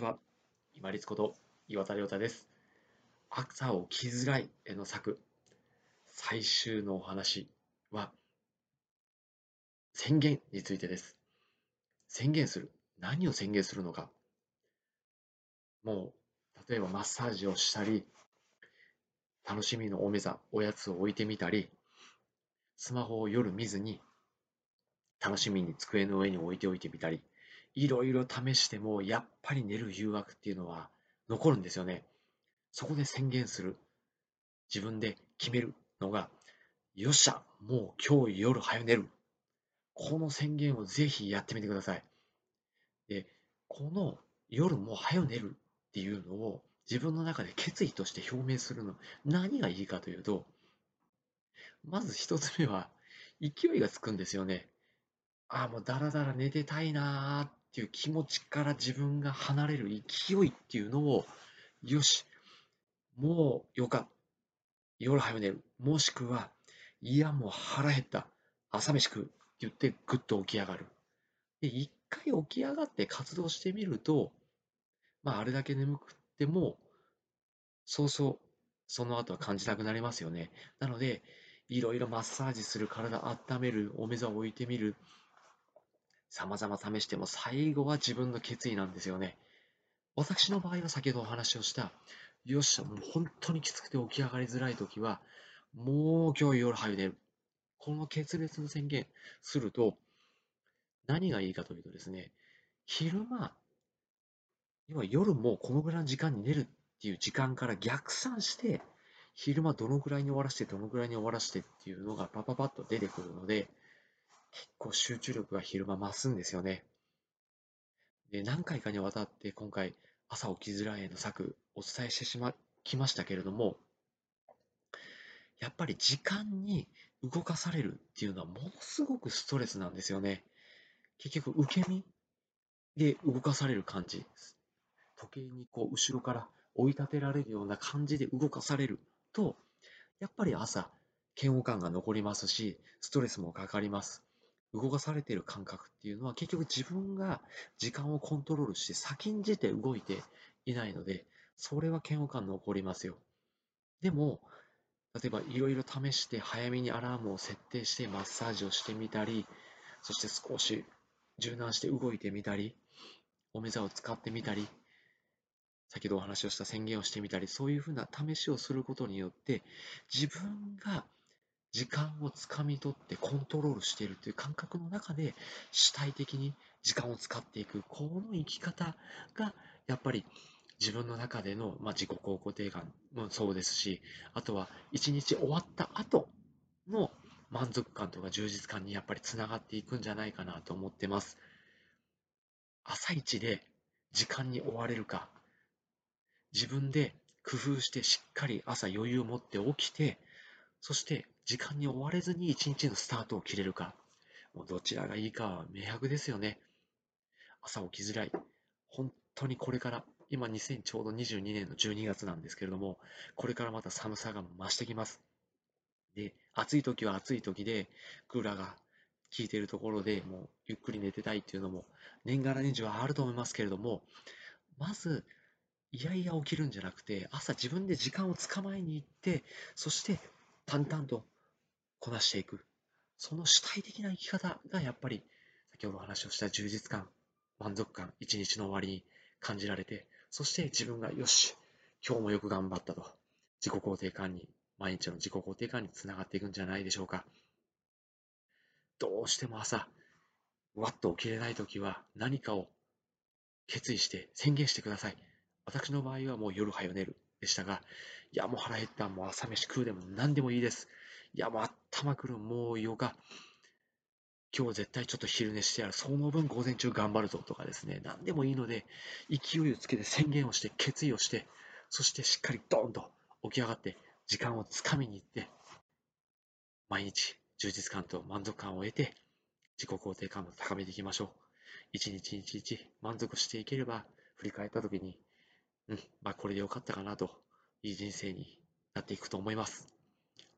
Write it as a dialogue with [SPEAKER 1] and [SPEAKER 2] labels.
[SPEAKER 1] ちは。今立こと岩田亮太です。朝起きづらいへの策。最終のお話は、宣言についてです。宣言する。何を宣言するのか。もう、例えばマッサージをしたり、楽しみのお目ざ、おやつを置いてみたり、スマホを夜見ずに、楽しみに机の上に置いておいてみたり、いろいろ試しても、やっぱり寝る誘惑っていうのは残るんですよね。そこで宣言する。自分で決めるのが、よっしゃ、もう今日夜早寝る。この宣言をぜひやってみてください。で、この夜もう早寝るっていうのを自分の中で決意として表明するの、何がいいかというと、まず一つ目は、勢いがつくんですよね。ああ、もうだらだら寝てたいなーっっていう気持ちから自分が離れる勢いっていうのを、よし、もうよか、夜早め寝る。もしくは、いや、もう腹減った。朝飯食う。って言ってぐっと起き上がる。で、一回起き上がって活動してみると、まあ、あれだけ眠くっても、そうそう、その後は感じなくなりますよね。なので、いろいろマッサージする、体温める、お水を置いてみる、様々試しても最後は自分の決意なんですよね。私の場合は先ほどお話をした、よっしゃ、もう本当にきつくて起き上がりづらい時は、もう今日夜早寝る。この決裂の宣言すると、何がいいかというとですね、昼間、要は夜もこのぐらいの時間に寝るっていう時間から逆算して、昼間どのぐらいに終わらせて、どのぐらいに終わらせてっていうのがパパパッと出てくるので、結構集中力が昼間増すんですよね。で、何回かにわたって今回朝起きづらいへの策お伝えしてしまきましたけれども、やっぱり時間に動かされるっていうのはものすごくストレスなんですよね。結局受け身で動かされる感じ。時計にこう後ろから追い立てられるような感じで動かされると、やっぱり朝嫌悪感が残りますし、ストレスもかかります。動かされている感覚っていうのは結局自分が時間をコントロールして先んじて動いていないので、それは嫌悪感残りますよ。でも、例えばいろいろ試して早めにアラームを設定してマッサージをしてみたり、そして少し柔軟して動いてみたり、お目座を使ってみたり、先ほどお話をした宣言をしてみたり、そういうふうな試しをすることによって、自分が時間をつかみ取ってコントロールしているという感覚の中で主体的に時間を使っていく。この生き方がやっぱり自分の中での、まあ、自己肯定感もそうですしあとは一日終わった後の満足感とか充実感にやっぱりつながっていくんじゃないかなと思ってます。朝一で時間に追われるか。自分で工夫してしっかり朝余裕を持って起きてそして時間に追われずに一日のスタートを切れるか、もうどちらがいいかは明白ですよね。朝起きづらい。本当にこれから、今2000ちょうど22年の12月なんですけれども、これからまた寒さが増してきます。で、暑い時は暑い時で、クーラーが効いているところでもうゆっくり寝てたいっていうのも年がら年中はあると思いますけれども、まず、いやいや起きるんじゃなくて、朝自分で時間を捕まえに行って、そして淡々とこなしていく。その主体的な生き方がやっぱり先ほど話をした充実感、満足感、一日の終わりに感じられて、そして自分がよし、今日もよく頑張ったと、自己肯定感に、毎日の自己肯定感につながっていくんじゃないでしょうか。どうしても朝、わっと起きれないときは何かを決意して宣言してください。私の場合はもう夜早寝るでしたが、いや、もう腹減った、もう朝飯食うでも何でもいいです。いや、もう頭くる、もうヨガ、今日絶対ちょっと昼寝してやる、その分午前中頑張るぞとかですね、何でもいいので、勢いをつけて宣言をして、決意をして、そしてしっかりドーンと起き上がって、時間をつかみに行って、毎日充実感と満足感を得て、自己肯定感を高めていきましょう。一日一日満足していければ、振り返った時に、うん、まあこれでよかったかなと、いい人生になっていくと思います。